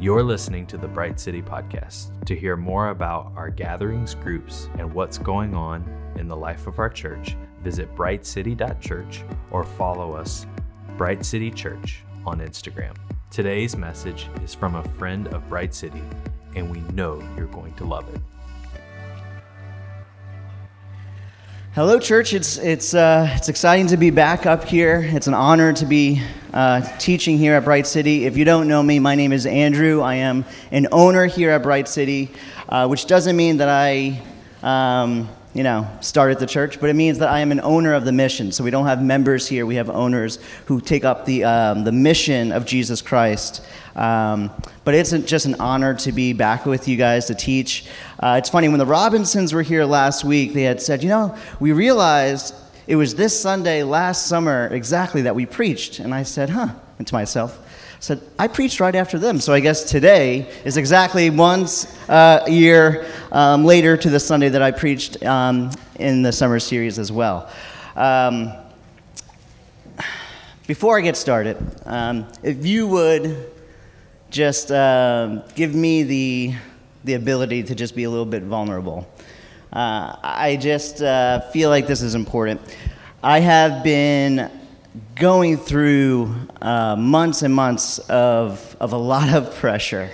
You're listening to the Bright City Podcast. To hear more about our gatherings, groups, and what's going on in the life of our church, visit brightcity.church or follow us, Bright City Church, on Instagram. Today's message is from a friend of Bright City, and we know you're going to love it. Hello, church. It's, it's, uh, it's exciting to be back up here. It's an honor to be uh, teaching here at Bright City. If you don't know me, my name is Andrew. I am an owner here at Bright City, uh, which doesn't mean that I. Um, you know, started the church, but it means that I am an owner of the mission. So we don't have members here, we have owners who take up the, um, the mission of Jesus Christ. Um, but it's just an honor to be back with you guys to teach. Uh, it's funny, when the Robinsons were here last week, they had said, you know, we realized it was this Sunday last summer exactly that we preached. And I said, huh, and to myself, said, I preached right after them. So I guess today is exactly once uh, year um, later to the Sunday that I preached um, in the summer series as well. Um, before I get started, um, if you would just uh, give me the, the ability to just be a little bit vulnerable. Uh, I just uh, feel like this is important. I have been going through uh, months and months of, of a lot of pressure.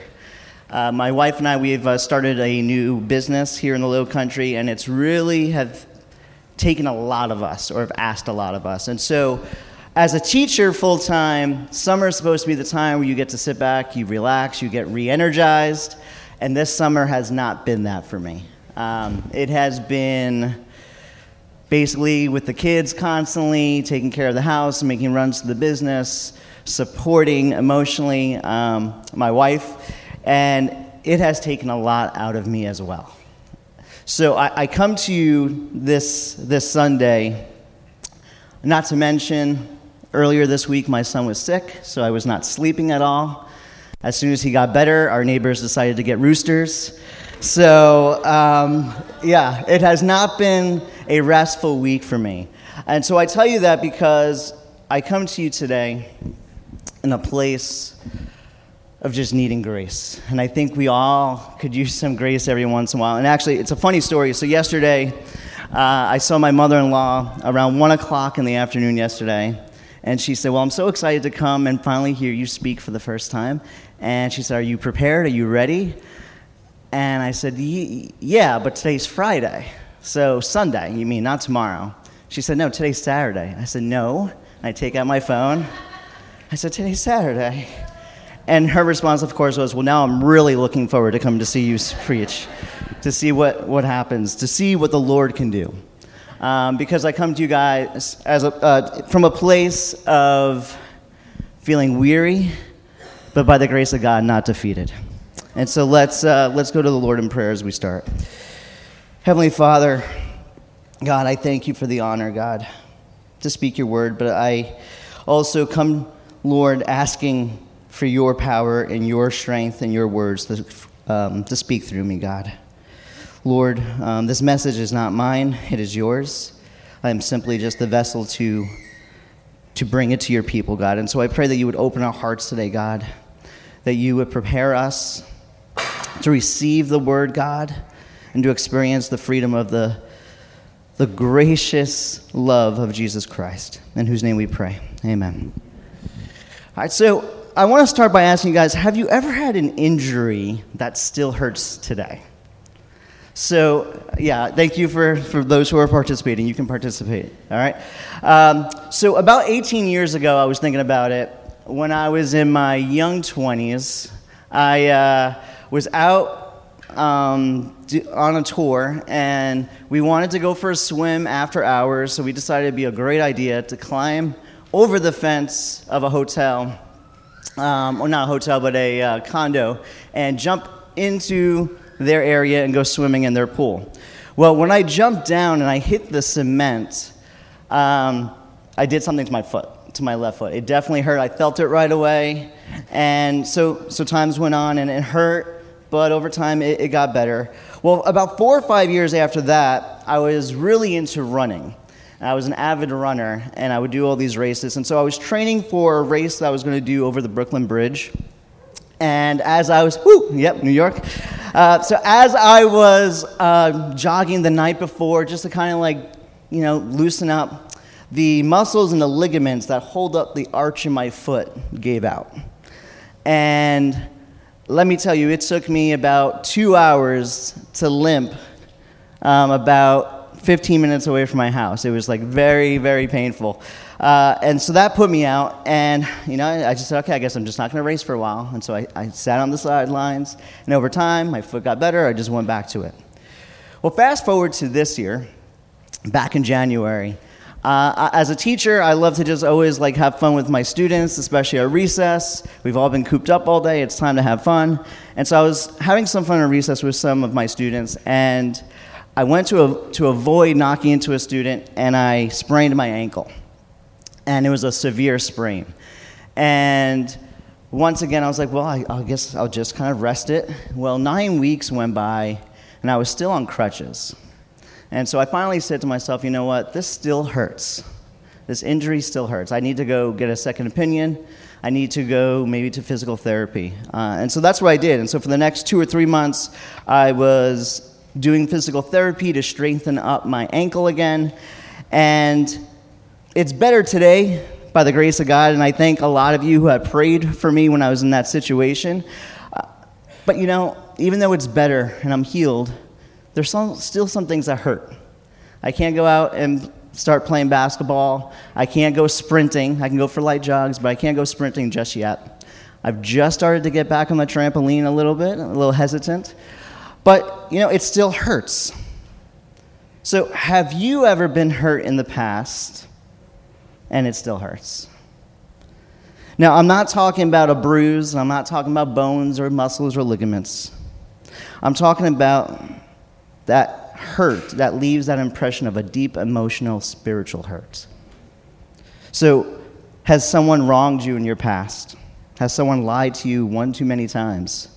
Uh, my wife and I, we've uh, started a new business here in the Low Country, and it's really have taken a lot of us, or have asked a lot of us. And so, as a teacher full time, summer is supposed to be the time where you get to sit back, you relax, you get re energized, and this summer has not been that for me. Um, it has been basically with the kids constantly, taking care of the house, making runs to the business, supporting emotionally um, my wife, and it has taken a lot out of me as well. So I, I come to you this, this Sunday, not to mention, earlier this week my son was sick, so I was not sleeping at all. As soon as he got better, our neighbors decided to get roosters. So, um, yeah, it has not been a restful week for me. And so I tell you that because I come to you today in a place of just needing grace. And I think we all could use some grace every once in a while. And actually, it's a funny story. So, yesterday, uh, I saw my mother in law around 1 o'clock in the afternoon yesterday. And she said, Well, I'm so excited to come and finally hear you speak for the first time. And she said, Are you prepared? Are you ready? And I said, Yeah, but today's Friday. So, Sunday, you mean, not tomorrow? She said, No, today's Saturday. I said, No. I take out my phone. I said, Today's Saturday. And her response, of course, was, Well, now I'm really looking forward to coming to see you preach, to see what, what happens, to see what the Lord can do. Um, because I come to you guys as a, uh, from a place of feeling weary, but by the grace of God, not defeated. And so let's, uh, let's go to the Lord in prayer as we start. Heavenly Father, God, I thank you for the honor, God, to speak your word, but I also come, Lord, asking for your power and your strength and your words to, um, to speak through me, God. Lord, um, this message is not mine, it is yours. I am simply just the vessel to, to bring it to your people, God. And so I pray that you would open our hearts today, God, that you would prepare us to receive the word, God and to experience the freedom of the, the gracious love of Jesus Christ, in whose name we pray. Amen. All right, so I want to start by asking you guys have you ever had an injury that still hurts today? So, yeah, thank you for, for those who are participating. You can participate, all right? Um, so, about 18 years ago, I was thinking about it. When I was in my young 20s, I uh, was out um, on a tour, and we wanted to go for a swim after hours, so we decided it'd be a great idea to climb over the fence of a hotel, um, or not a hotel, but a uh, condo, and jump into their area and go swimming in their pool. Well, when I jumped down and I hit the cement, um, I did something to my foot, to my left foot. It definitely hurt. I felt it right away, and so so times went on, and it hurt but over time it, it got better. Well, about four or five years after that, I was really into running. I was an avid runner, and I would do all these races. And so I was training for a race that I was going to do over the Brooklyn Bridge. And as I was, whoo, yep, New York. Uh, so as I was uh, jogging the night before, just to kind of like, you know, loosen up, the muscles and the ligaments that hold up the arch in my foot gave out. And let me tell you, it took me about two hours to limp um, about 15 minutes away from my house. It was like very, very painful. Uh, and so that put me out, and you know, I just said, okay, I guess I'm just not going to race for a while. And so I, I sat on the sidelines, and over time, my foot got better. I just went back to it. Well, fast forward to this year, back in January. Uh, as a teacher, I love to just always like have fun with my students, especially at recess. We've all been cooped up all day. It's time to have fun. And so I was having some fun at recess with some of my students, and I went to, a, to avoid knocking into a student, and I sprained my ankle and it was a severe sprain. And once again, I was like, well, I, I, guess I'll just kind of rest it. Well, nine weeks went by, and I was still on crutches. And so I finally said to myself, you know what? This still hurts. This injury still hurts. I need to go get a second opinion. I need to go maybe to physical therapy. Uh, and so that's what I did. And so for the next two or three months, I was doing physical therapy to strengthen up my ankle again. And it's better today by the grace of God, and I thank a lot of you who have prayed for me when I was in that situation. Uh, but you know, even though it's better and I'm healed, there's some, still some things that hurt. I can't go out and start playing basketball. I can't go sprinting. I can go for light jogs, but I can't go sprinting just yet. I've just started to get back on the trampoline a little bit, a little hesitant. But, you know, it still hurts. So, have you ever been hurt in the past and it still hurts. Now, I'm not talking about a bruise, I'm not talking about bones or muscles or ligaments. I'm talking about that hurt that leaves that impression of a deep emotional, spiritual hurt. So, has someone wronged you in your past? Has someone lied to you one too many times?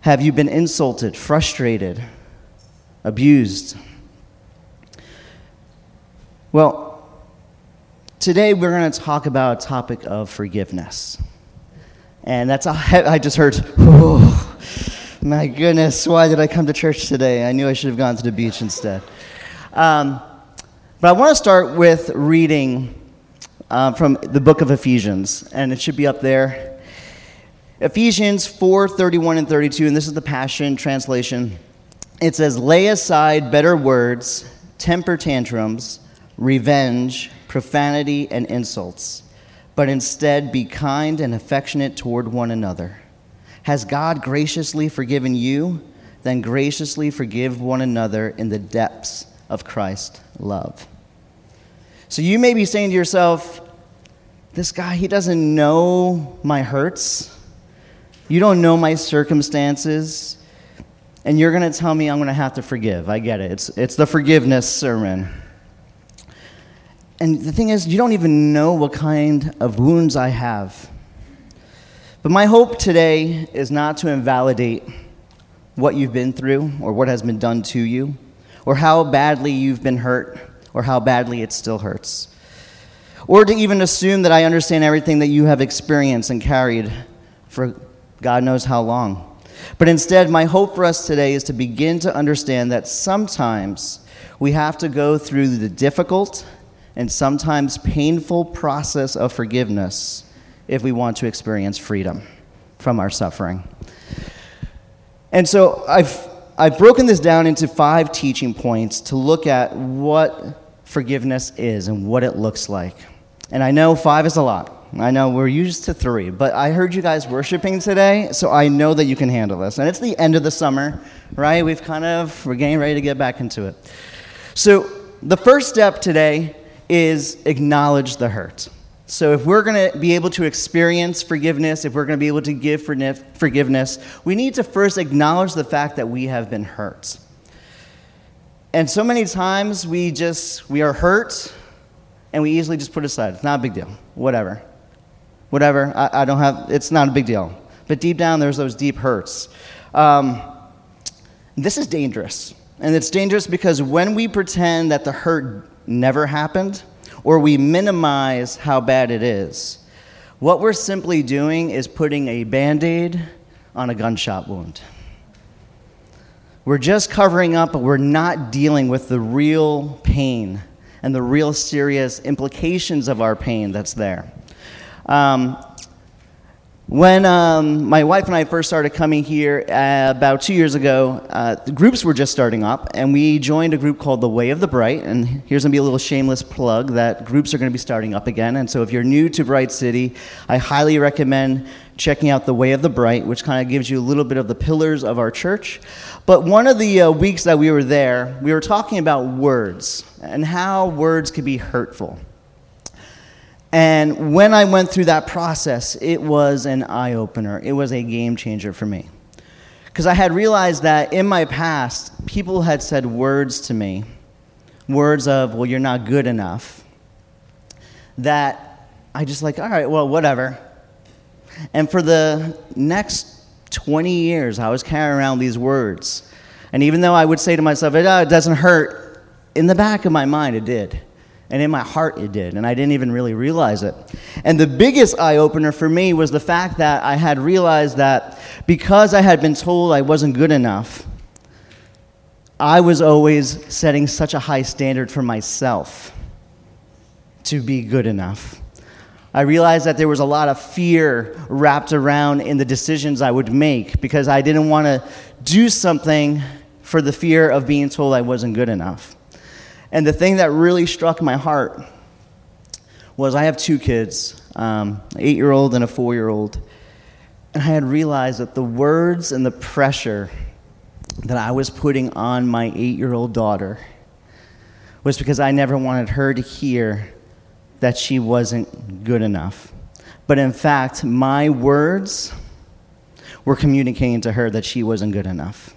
Have you been insulted, frustrated, abused? Well, Today, we're going to talk about a topic of forgiveness. And that's, I just heard, oh, my goodness, why did I come to church today? I knew I should have gone to the beach instead. Um, but I want to start with reading uh, from the book of Ephesians, and it should be up there. Ephesians 4 31 and 32, and this is the Passion Translation. It says, Lay aside better words, temper tantrums, revenge profanity, and insults, but instead be kind and affectionate toward one another. Has God graciously forgiven you? Then graciously forgive one another in the depths of Christ's love. So you may be saying to yourself, this guy, he doesn't know my hurts. You don't know my circumstances. And you're going to tell me I'm going to have to forgive. I get it. It's, it's the forgiveness sermon. And the thing is, you don't even know what kind of wounds I have. But my hope today is not to invalidate what you've been through or what has been done to you or how badly you've been hurt or how badly it still hurts. Or to even assume that I understand everything that you have experienced and carried for God knows how long. But instead, my hope for us today is to begin to understand that sometimes we have to go through the difficult and sometimes painful process of forgiveness if we want to experience freedom from our suffering. And so I've, I've broken this down into five teaching points to look at what forgiveness is and what it looks like. And I know five is a lot. I know we're used to three, but I heard you guys worshiping today, so I know that you can handle this. And it's the end of the summer, right? We've kind of, we're getting ready to get back into it. So the first step today is acknowledge the hurt. So, if we're going to be able to experience forgiveness, if we're going to be able to give forgiveness, we need to first acknowledge the fact that we have been hurt. And so many times we just, we are hurt and we easily just put aside. It's not a big deal. Whatever. Whatever. I, I don't have, it's not a big deal. But deep down, there's those deep hurts. Um, this is dangerous. And it's dangerous because when we pretend that the hurt never happened, or we minimize how bad it is, what we're simply doing is putting a band aid on a gunshot wound. We're just covering up, but we're not dealing with the real pain and the real serious implications of our pain that's there. Um, when um, my wife and I first started coming here uh, about two years ago, uh, the groups were just starting up, and we joined a group called the Way of the Bright. And here's going to be a little shameless plug that groups are going to be starting up again. And so if you're new to Bright City, I highly recommend checking out the Way of the Bright, which kind of gives you a little bit of the pillars of our church. But one of the uh, weeks that we were there, we were talking about words and how words could be hurtful. And when I went through that process, it was an eye opener. It was a game changer for me. Because I had realized that in my past, people had said words to me, words of, well, you're not good enough, that I just like, all right, well, whatever. And for the next 20 years, I was carrying around these words. And even though I would say to myself, oh, it uh, doesn't hurt, in the back of my mind, it did. And in my heart, it did. And I didn't even really realize it. And the biggest eye opener for me was the fact that I had realized that because I had been told I wasn't good enough, I was always setting such a high standard for myself to be good enough. I realized that there was a lot of fear wrapped around in the decisions I would make because I didn't want to do something for the fear of being told I wasn't good enough. And the thing that really struck my heart was I have two kids, um, an eight year old and a four year old. And I had realized that the words and the pressure that I was putting on my eight year old daughter was because I never wanted her to hear that she wasn't good enough. But in fact, my words were communicating to her that she wasn't good enough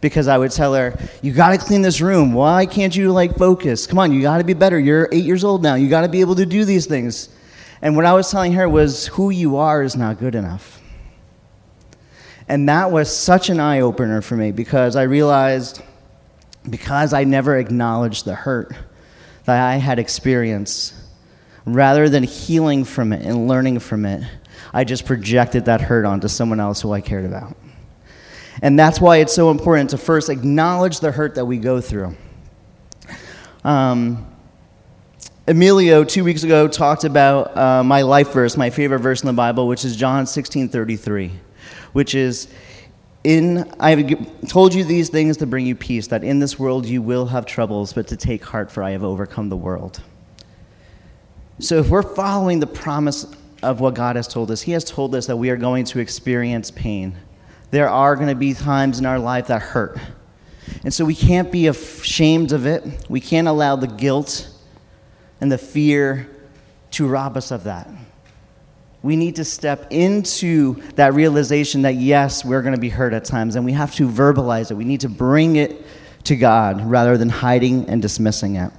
because I would tell her, "You got to clean this room. Why can't you like focus? Come on, you got to be better. You're 8 years old now. You got to be able to do these things." And what I was telling her was who you are is not good enough. And that was such an eye opener for me because I realized because I never acknowledged the hurt that I had experienced, rather than healing from it and learning from it, I just projected that hurt onto someone else who I cared about. And that's why it's so important to first acknowledge the hurt that we go through. Um, Emilio, two weeks ago, talked about uh, my life verse, my favorite verse in the Bible, which is John 16 33, which is, in, I have told you these things to bring you peace, that in this world you will have troubles, but to take heart, for I have overcome the world. So if we're following the promise of what God has told us, He has told us that we are going to experience pain there are going to be times in our life that hurt. And so we can't be ashamed of it. We can't allow the guilt and the fear to rob us of that. We need to step into that realization that yes, we're going to be hurt at times, and we have to verbalize it. We need to bring it to God rather than hiding and dismissing it.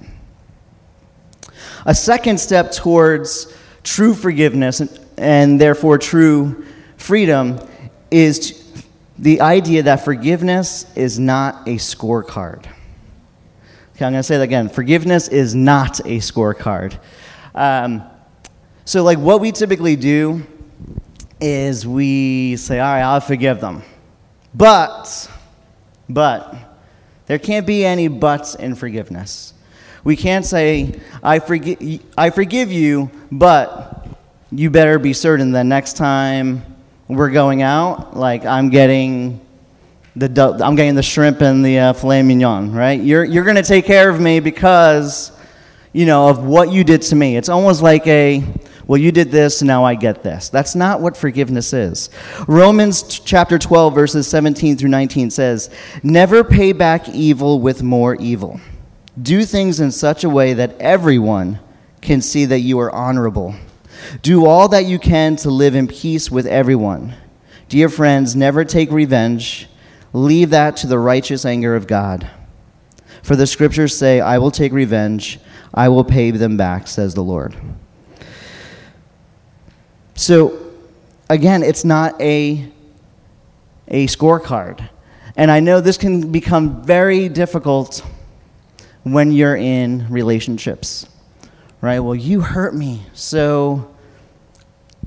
A second step towards true forgiveness and, and therefore true freedom is the idea that forgiveness is not a scorecard. Okay, I'm going to say that again. Forgiveness is not a scorecard. Um, so, like, what we typically do is we say, all right, I'll forgive them. But, but, there can't be any buts in forgiveness. We can't say, I, forgi- I forgive you, but you better be certain that next time we're going out, like I'm getting the I'm getting the shrimp and the uh, filet mignon, right? You're you're going to take care of me because you know of what you did to me. It's almost like a well, you did this, now I get this. That's not what forgiveness is. Romans chapter 12, verses 17 through 19 says, Never pay back evil with more evil. Do things in such a way that everyone can see that you are honorable do all that you can to live in peace with everyone. Dear friends, never take revenge. Leave that to the righteous anger of God. For the scriptures say, I will take revenge, I will pay them back, says the Lord. So, again, it's not a, a scorecard. And I know this can become very difficult when you're in relationships, right? Well, you hurt me, so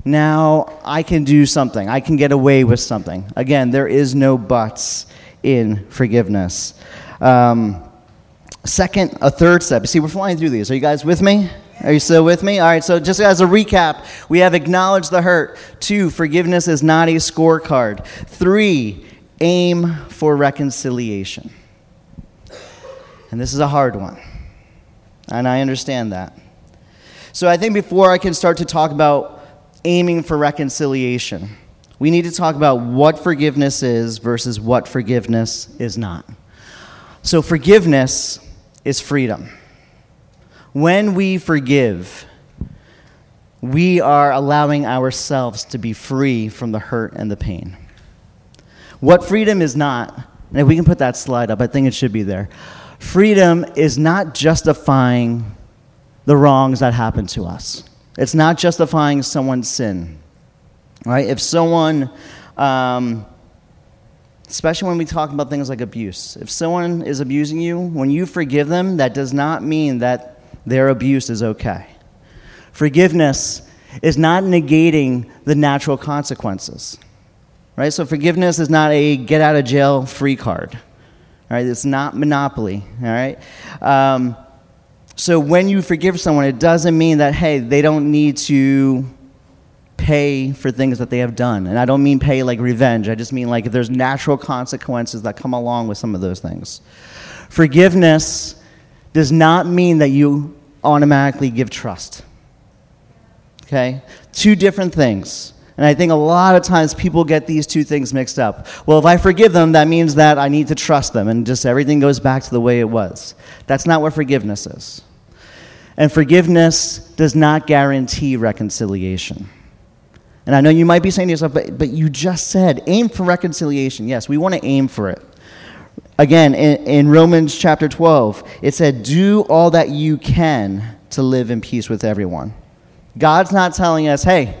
now I can do something. I can get away with something. Again, there is no buts in forgiveness. Um, second, a third step. See, we're flying through these. Are you guys with me? Are you still with me? All right, so just as a recap, we have acknowledged the hurt. Two, forgiveness is not a scorecard. Three, aim for reconciliation. And this is a hard one. And I understand that. So I think before I can start to talk about aiming for reconciliation, we need to talk about what forgiveness is versus what forgiveness is not. So, forgiveness is freedom. When we forgive, we are allowing ourselves to be free from the hurt and the pain. What freedom is not, and if we can put that slide up, I think it should be there. Freedom is not justifying the wrongs that happen to us. It's not justifying someone's sin. Right? If someone, um, especially when we talk about things like abuse, if someone is abusing you, when you forgive them, that does not mean that their abuse is okay. Forgiveness is not negating the natural consequences. Right? So forgiveness is not a get out of jail free card. All right? It's not monopoly. All right? Um, so when you forgive someone, it doesn't mean that, hey, they don't need to pay for things that they have done. And I don't mean pay like revenge. I just mean like if there's natural consequences that come along with some of those things. Forgiveness does not mean that you automatically give trust. Okay? Two different things. And I think a lot of times people get these two things mixed up. Well, if I forgive them, that means that I need to trust them and just everything goes back to the way it was. That's not what forgiveness is. And forgiveness does not guarantee reconciliation. And I know you might be saying to yourself, but, but you just said aim for reconciliation. Yes, we want to aim for it. Again, in, in Romans chapter 12, it said, Do all that you can to live in peace with everyone. God's not telling us, hey,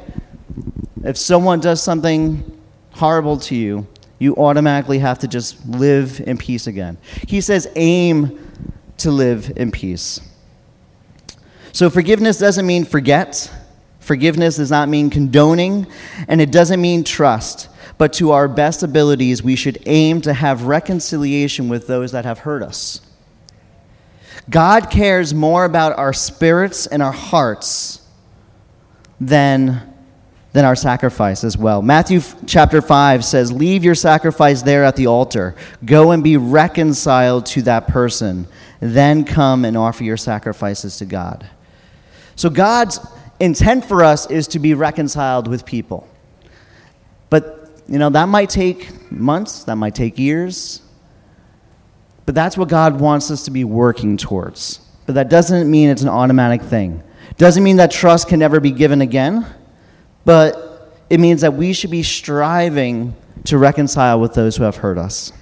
if someone does something horrible to you, you automatically have to just live in peace again. He says, aim to live in peace. So, forgiveness doesn't mean forget. Forgiveness does not mean condoning, and it doesn't mean trust. But to our best abilities, we should aim to have reconciliation with those that have hurt us. God cares more about our spirits and our hearts than than our sacrifice as well. Matthew chapter 5 says, Leave your sacrifice there at the altar. Go and be reconciled to that person. Then come and offer your sacrifices to God. So, God's intent for us is to be reconciled with people. But, you know, that might take months, that might take years. But that's what God wants us to be working towards. But that doesn't mean it's an automatic thing. Doesn't mean that trust can never be given again but it means that we should be striving to reconcile with those who have hurt us.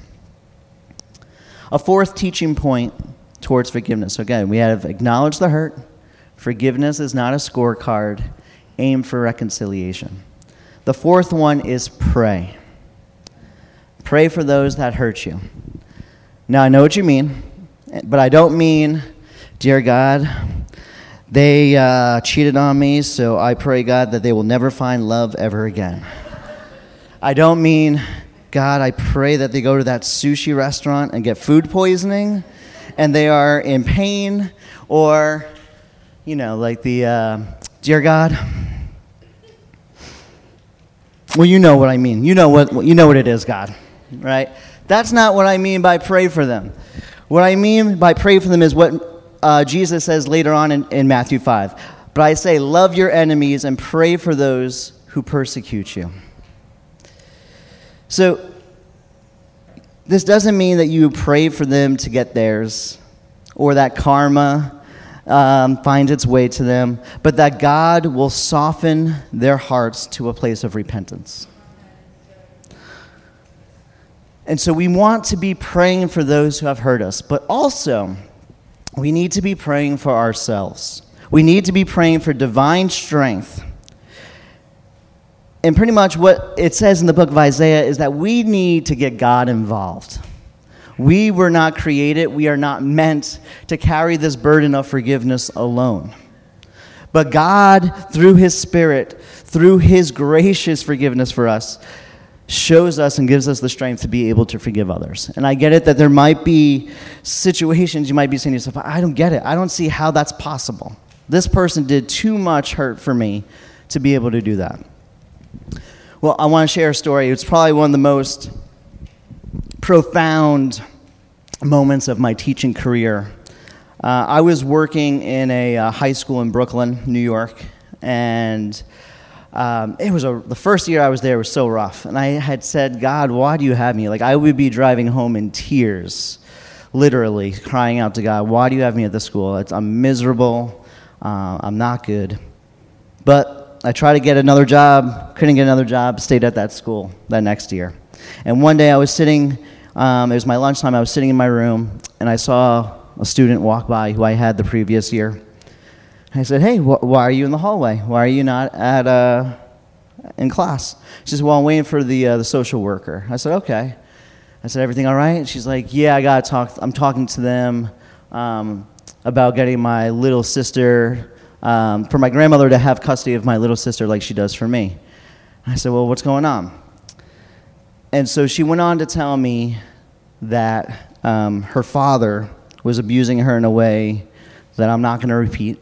A fourth teaching point towards forgiveness. So again, we have acknowledged the hurt. Forgiveness is not a scorecard. Aim for reconciliation. The fourth one is pray. Pray for those that hurt you. Now, I know what you mean, but I don't mean, dear God, they uh, cheated on me, so I pray, God, that they will never find love ever again. I don't mean, God, I pray that they go to that sushi restaurant and get food poisoning and they are in pain, or, you know, like the, uh, dear God, well, you know what I mean. You know what, you know what it is, God, right? That's not what I mean by pray for them. What I mean by pray for them is what uh, Jesus says later on in, in Matthew 5. But I say, love your enemies and pray for those who persecute you. So, this doesn't mean that you pray for them to get theirs or that karma um, finds its way to them, but that God will soften their hearts to a place of repentance. And so we want to be praying for those who have hurt us, but also we need to be praying for ourselves. We need to be praying for divine strength. And pretty much what it says in the book of Isaiah is that we need to get God involved. We were not created, we are not meant to carry this burden of forgiveness alone. But God, through His Spirit, through His gracious forgiveness for us, shows us and gives us the strength to be able to forgive others. And I get it that there might be situations you might be saying to yourself, I don't get it. I don't see how that's possible. This person did too much hurt for me to be able to do that. Well, I want to share a story. It's probably one of the most profound moments of my teaching career. Uh, I was working in a uh, high school in Brooklyn, New York, and um, it was a, the first year I was there was so rough. And I had said, God, why do you have me? Like, I would be driving home in tears, literally crying out to God, why do you have me at this school? It's, I'm miserable. Uh, I'm not good. But I tried to get another job, couldn't get another job, stayed at that school that next year. And one day I was sitting, um, it was my lunchtime, I was sitting in my room, and I saw a student walk by who I had the previous year. I said, Hey, wh- why are you in the hallway? Why are you not at, uh, in class? She said, Well, I'm waiting for the, uh, the social worker. I said, Okay. I said, Everything all right? She's like, Yeah, I got to talk. I'm talking to them um, about getting my little sister, um, for my grandmother to have custody of my little sister like she does for me. I said, Well, what's going on? And so she went on to tell me that um, her father was abusing her in a way that I'm not going to repeat.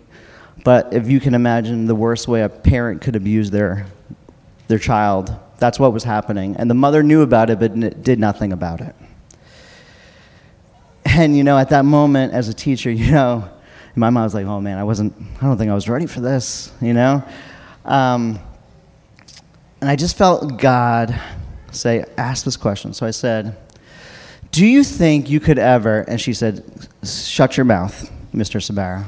But if you can imagine the worst way a parent could abuse their, their child, that's what was happening. And the mother knew about it, but did nothing about it. And, you know, at that moment, as a teacher, you know, my mom was like, oh man, I wasn't, I don't think I was ready for this, you know? Um, and I just felt God say, ask this question. So I said, Do you think you could ever, and she said, Shut your mouth, Mr. Sbarra.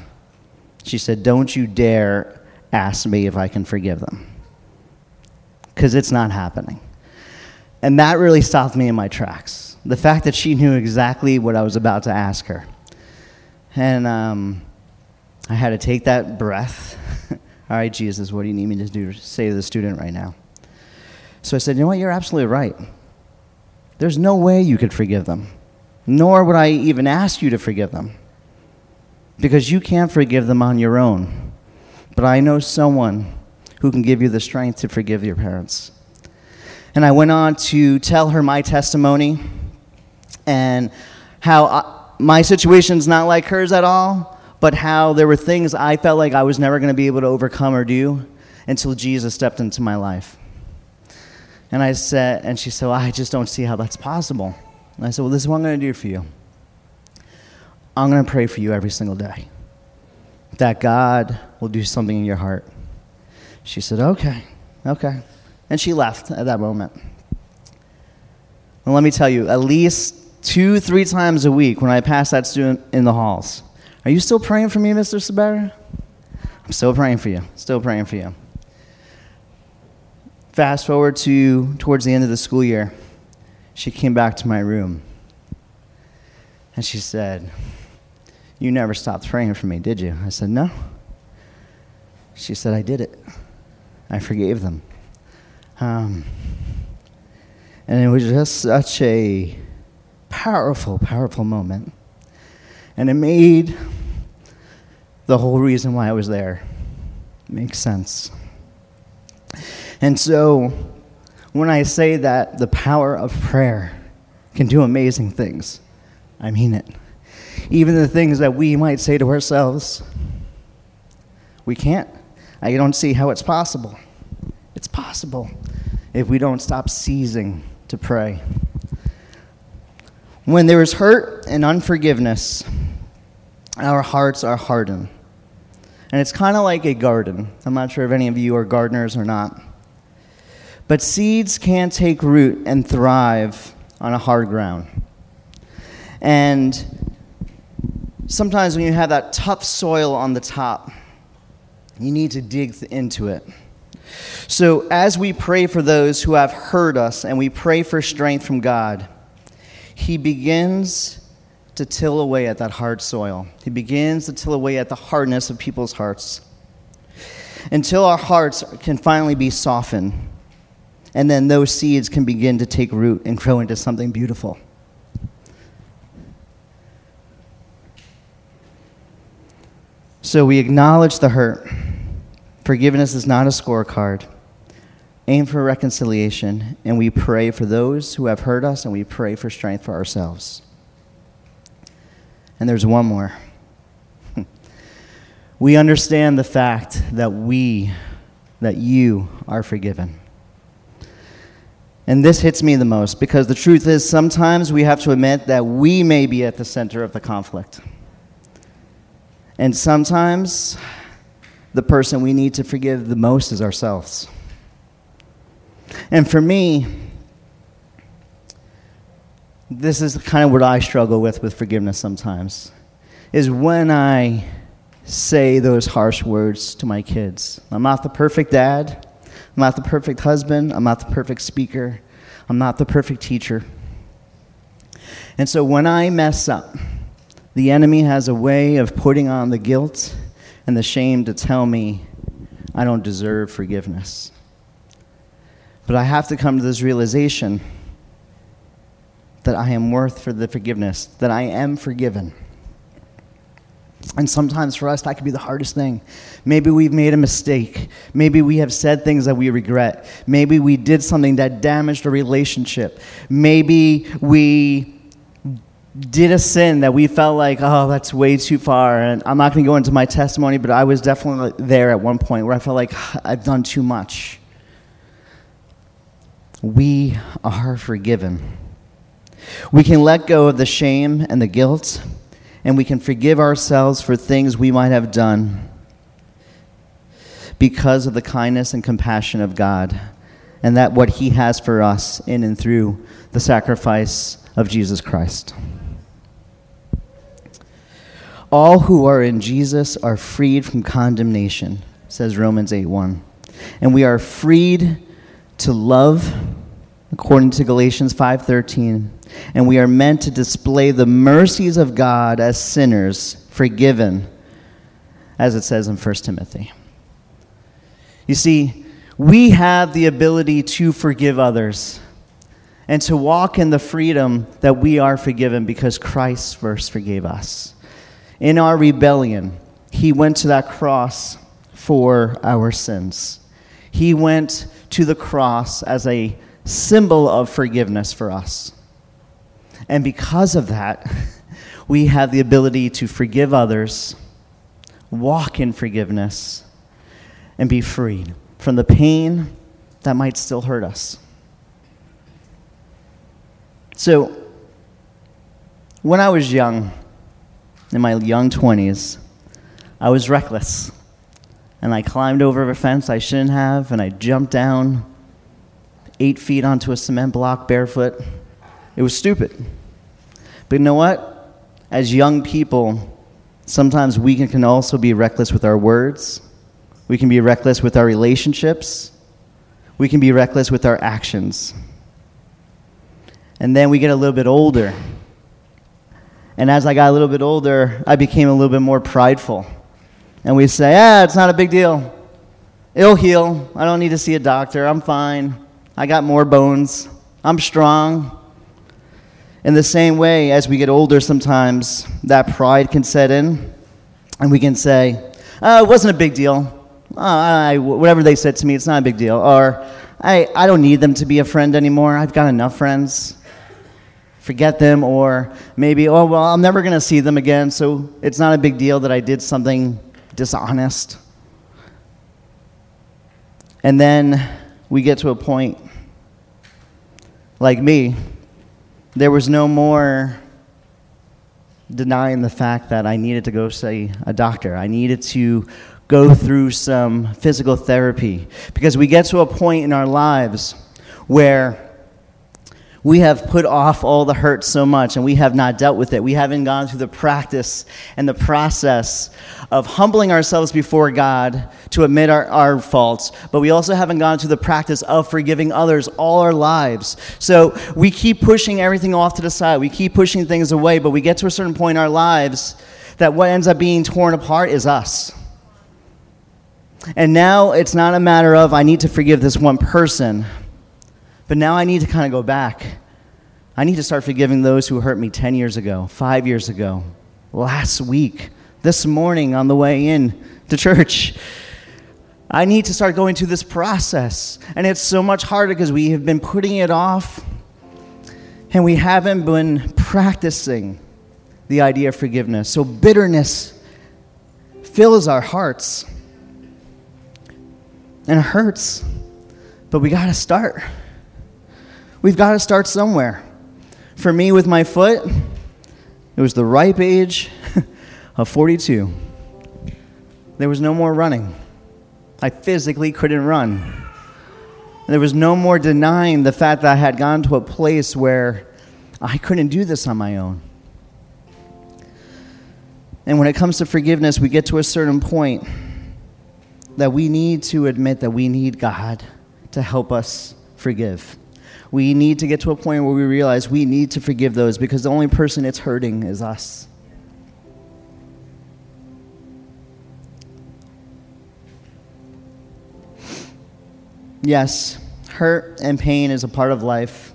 She said, Don't you dare ask me if I can forgive them. Because it's not happening. And that really stopped me in my tracks. The fact that she knew exactly what I was about to ask her. And um, I had to take that breath. All right, Jesus, what do you need me to do to say to the student right now? So I said, You know what? You're absolutely right. There's no way you could forgive them, nor would I even ask you to forgive them because you can't forgive them on your own. But I know someone who can give you the strength to forgive your parents. And I went on to tell her my testimony and how I, my situation's not like hers at all, but how there were things I felt like I was never going to be able to overcome or do until Jesus stepped into my life. And I said, and she said, well, I just don't see how that's possible. And I said, well, this is what I'm going to do for you. I'm going to pray for you every single day that God will do something in your heart. She said, Okay, okay. And she left at that moment. And let me tell you, at least two, three times a week when I pass that student in the halls, are you still praying for me, Mr. Sbarra? I'm still praying for you. Still praying for you. Fast forward to towards the end of the school year, she came back to my room and she said, you never stopped praying for me, did you? I said, No. She said, I did it. I forgave them. Um, and it was just such a powerful, powerful moment. And it made the whole reason why I was there make sense. And so, when I say that the power of prayer can do amazing things, I mean it even the things that we might say to ourselves, we can't. I don't see how it's possible. It's possible if we don't stop seizing to pray. When there is hurt and unforgiveness, our hearts are hardened. And it's kind of like a garden. I'm not sure if any of you are gardeners or not. But seeds can't take root and thrive on a hard ground. And sometimes when you have that tough soil on the top, you need to dig into it. So, as we pray for those who have hurt us and we pray for strength from God, He begins to till away at that hard soil. He begins to till away at the hardness of people's hearts until our hearts can finally be softened. And then those seeds can begin to take root and grow into something beautiful. So we acknowledge the hurt, Forgiveness is not a scorecard. Aim for reconciliation, and we pray for those who have hurt us, and we pray for strength for ourselves. And there's one more. we understand the fact that we, that you are forgiven. And this hits me the most because the truth is sometimes we have to admit that we may be at the center of the conflict. And sometimes the person we need to forgive the most is ourselves. And for me, this is kind of what I struggle with with forgiveness sometimes, is when I say those harsh words to my kids. I'm not the perfect dad. I'm not the perfect husband. I'm not the perfect speaker. I'm not the perfect teacher. And so when I mess up, the enemy has a way of putting on the guilt and the shame to tell me I don't deserve forgiveness. But I have to come to this realization that I am worth for the forgiveness, that I am forgiven. And sometimes for us, that could be the hardest thing. Maybe we've made a mistake. Maybe we have said things that we regret. Maybe we did something that damaged a relationship. Maybe we did a sin that we felt like, oh, that's way too far. And I'm not going to go into my testimony, but I was definitely there at one point where I felt like I've done too much. We are forgiven. We can let go of the shame and the guilt, and we can forgive ourselves for things we might have done because of the kindness and compassion of God and that what He has for us in and through the sacrifice of Jesus Christ. All who are in Jesus are freed from condemnation, says Romans 8 1. And we are freed to love according to Galatians 5:13. And we are meant to display the mercies of God as sinners forgiven as it says in 1 Timothy. You see, we have the ability to forgive others and to walk in the freedom that we are forgiven because Christ first forgave us. In our rebellion, he went to that cross for our sins. He went to the cross as a symbol of forgiveness for us. And because of that, we have the ability to forgive others, walk in forgiveness, and be freed from the pain that might still hurt us. So, when I was young, in my young 20s, I was reckless. And I climbed over a fence I shouldn't have, and I jumped down eight feet onto a cement block barefoot. It was stupid. But you know what? As young people, sometimes we can, also be reckless with our words. We can be reckless with our relationships. We can be reckless with our actions. And then we get a little bit older. And as I got a little bit older, I became a little bit more prideful. And we say, ah, it's not a big deal. It'll heal. I don't need to see a doctor. I'm fine. I got more bones. I'm strong. In the same way, as we get older, sometimes that pride can set in, and we can say, oh, it wasn't a big deal. Oh, I, whatever they said to me, it's not a big deal. Or, I, I don't need them to be a friend anymore. I've got enough friends. Forget them. Or maybe, oh, well, I'm never going to see them again, so it's not a big deal that I did something dishonest. And then we get to a point like me, there was no more denying the fact that I needed to go see a doctor. I needed to go through some physical therapy because we get to a point in our lives where we have put off all the hurt so much and we have not dealt with it. We haven't gone through the practice and the process of humbling ourselves before God to admit our, our faults, but we also haven't gone through the practice of forgiving others all our lives. So we keep pushing everything off to the side. We keep pushing things away, but we get to a certain point in our lives that what ends up being torn apart is us. And now it's not a matter of I need to forgive this one person but now I need to kind of go back. I need to start forgiving those who hurt me 10 years ago, five years ago, last week, this morning on the way in to church. I need to start going through this process. And it's so much harder because we have been putting it off and we haven't been practicing the idea of forgiveness. So bitterness fills our hearts and it hurts. But we got to start. We've got to start somewhere. For me, with my foot, it was the ripe age of 42. There was no more running. I physically couldn't run. There was no more denying the fact that I had gone to a place where I couldn't do this on my own. And when it comes to forgiveness, we get to a certain point that we need to admit that we need God to help us forgive. We need to get to a point where we realize we need to forgive those because the only person it's hurting is us. Yes, hurt and pain is a part of life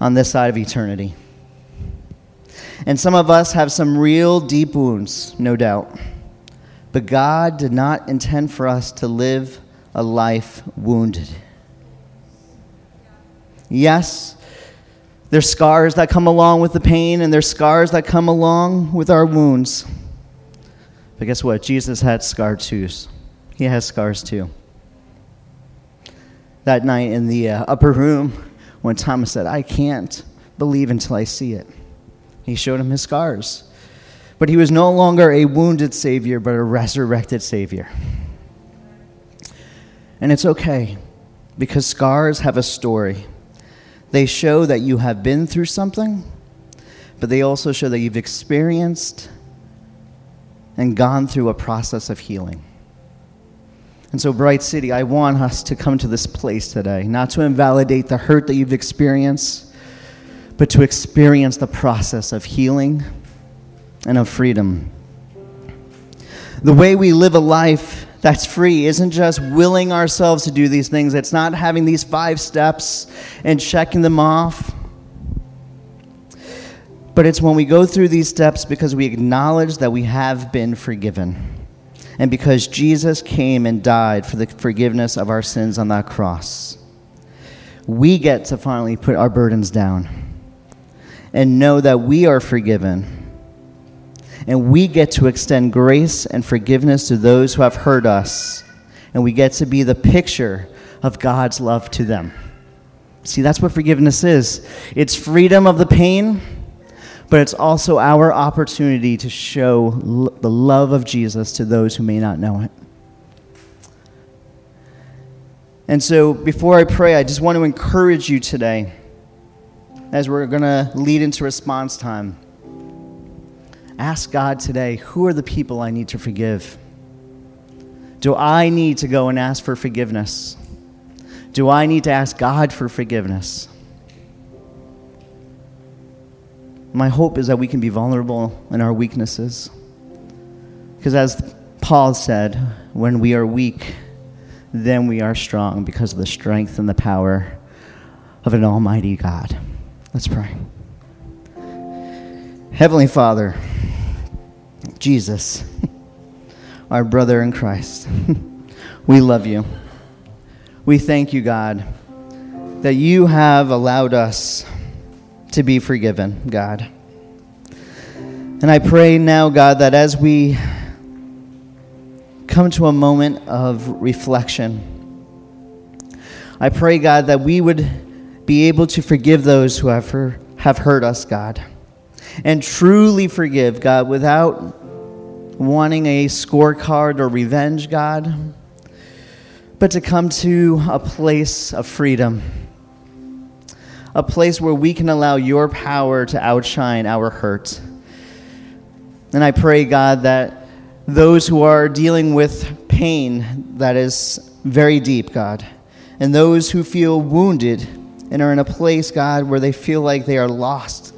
on this side of eternity. And some of us have some real deep wounds, no doubt. But God did not intend for us to live a life wounded. Yes, there's scars that come along with the pain, and there's scars that come along with our wounds. But guess what? Jesus had scars too. He has scars too. That night in the uh, upper room, when Thomas said, I can't believe until I see it, he showed him his scars. But he was no longer a wounded Savior, but a resurrected Savior. And it's okay because scars have a story. They show that you have been through something, but they also show that you've experienced and gone through a process of healing. And so, Bright City, I want us to come to this place today, not to invalidate the hurt that you've experienced, but to experience the process of healing and of freedom. The way we live a life that's free isn't just willing ourselves to do these things, it's not having these five steps and checking them off. But it's when we go through these steps because we acknowledge that we have been forgiven. And because Jesus came and died for the forgiveness of our sins on that cross, we get to finally put our burdens down and know that we are forgiven and we get to extend grace and forgiveness to those who have hurt us. And we get to be the picture of God's love to them. See, that's what forgiveness is it's freedom of the pain, but it's also our opportunity to show l- the love of Jesus to those who may not know it. And so, before I pray, I just want to encourage you today as we're going to lead into response time. Ask God today who are the people I need to forgive? Do I need to go and ask for forgiveness? Do I need to ask God for forgiveness? My hope is that we can be vulnerable in our weaknesses. Because as Paul said, when we are weak, then we are strong because of the strength and the power of an almighty God. Let's pray. Heavenly Father, Jesus, our brother in Christ, we love you. We thank you, God, that you have allowed us to be forgiven, God. And I pray now, God, that as we come to a moment of reflection, I pray, God, that we would be able to forgive those who have, hurt us, God and truly forgive, God, without wanting a scorecard or revenge, God, but to come to a place of freedom, a place where we can allow your power to outshine our hurt. And I pray, God, that those who are dealing with pain that is very deep, God, and those who feel wounded and are in a place, God, where they feel like they are lost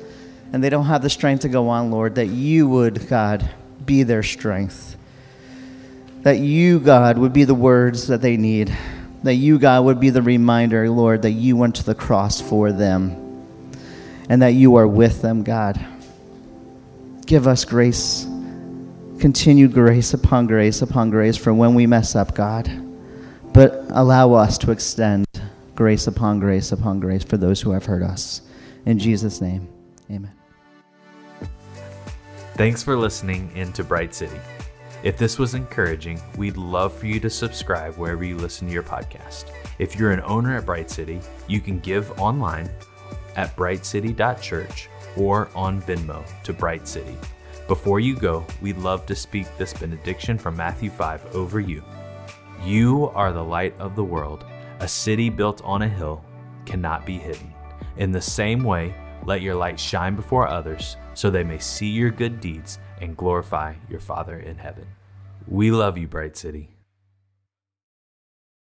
and they don't have the strength to go on, Lord, that you would, God, be their strength. That you, God, would be the words that they need. That you, God, would be the reminder, Lord, that you went to the cross for them and that you are with them, God. Give us grace continued grace upon grace upon grace for when we mess up, God. But allow us to extend grace upon grace upon grace for those who have hurt us. In Jesus' name, amen. Thanks for listening into Bright City. If this was encouraging, we'd love for you to subscribe wherever you listen to your podcast. If you're an owner at Bright City, you can give online at brightcity.church or on Venmo to Bright City. Before you go, we'd love to speak this benediction from Matthew 5 over you. You are the light of the world. A city built on a hill cannot be hidden. In the same way, let your light shine before others so they may see your good deeds and glorify your Father in heaven. We love you, Bright City.